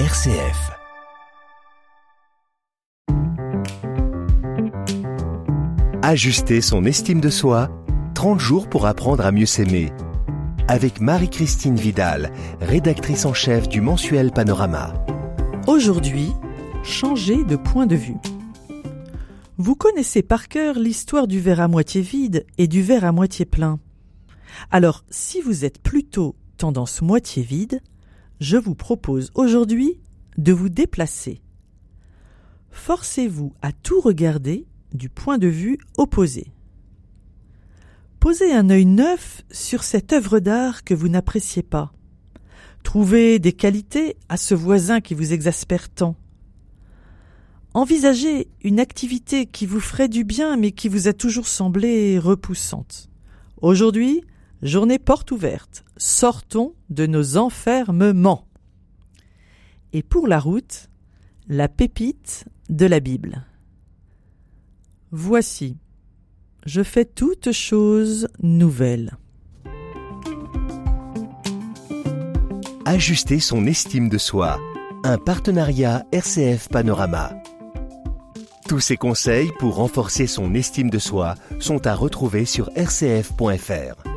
RCF. Ajuster son estime de soi, 30 jours pour apprendre à mieux s'aimer. Avec Marie-Christine Vidal, rédactrice en chef du mensuel Panorama. Aujourd'hui, changer de point de vue. Vous connaissez par cœur l'histoire du verre à moitié vide et du verre à moitié plein. Alors, si vous êtes plutôt tendance moitié vide, je vous propose aujourd'hui de vous déplacer. Forcez-vous à tout regarder du point de vue opposé. Posez un œil neuf sur cette œuvre d'art que vous n'appréciez pas. Trouvez des qualités à ce voisin qui vous exaspère tant. Envisagez une activité qui vous ferait du bien mais qui vous a toujours semblé repoussante. Aujourd'hui, journée porte ouverte. Sortons de nos enfermements. Et pour la route, la pépite de la Bible. Voici, je fais toutes choses nouvelles. Ajuster son estime de soi. Un partenariat RCF Panorama. Tous ces conseils pour renforcer son estime de soi sont à retrouver sur rcf.fr.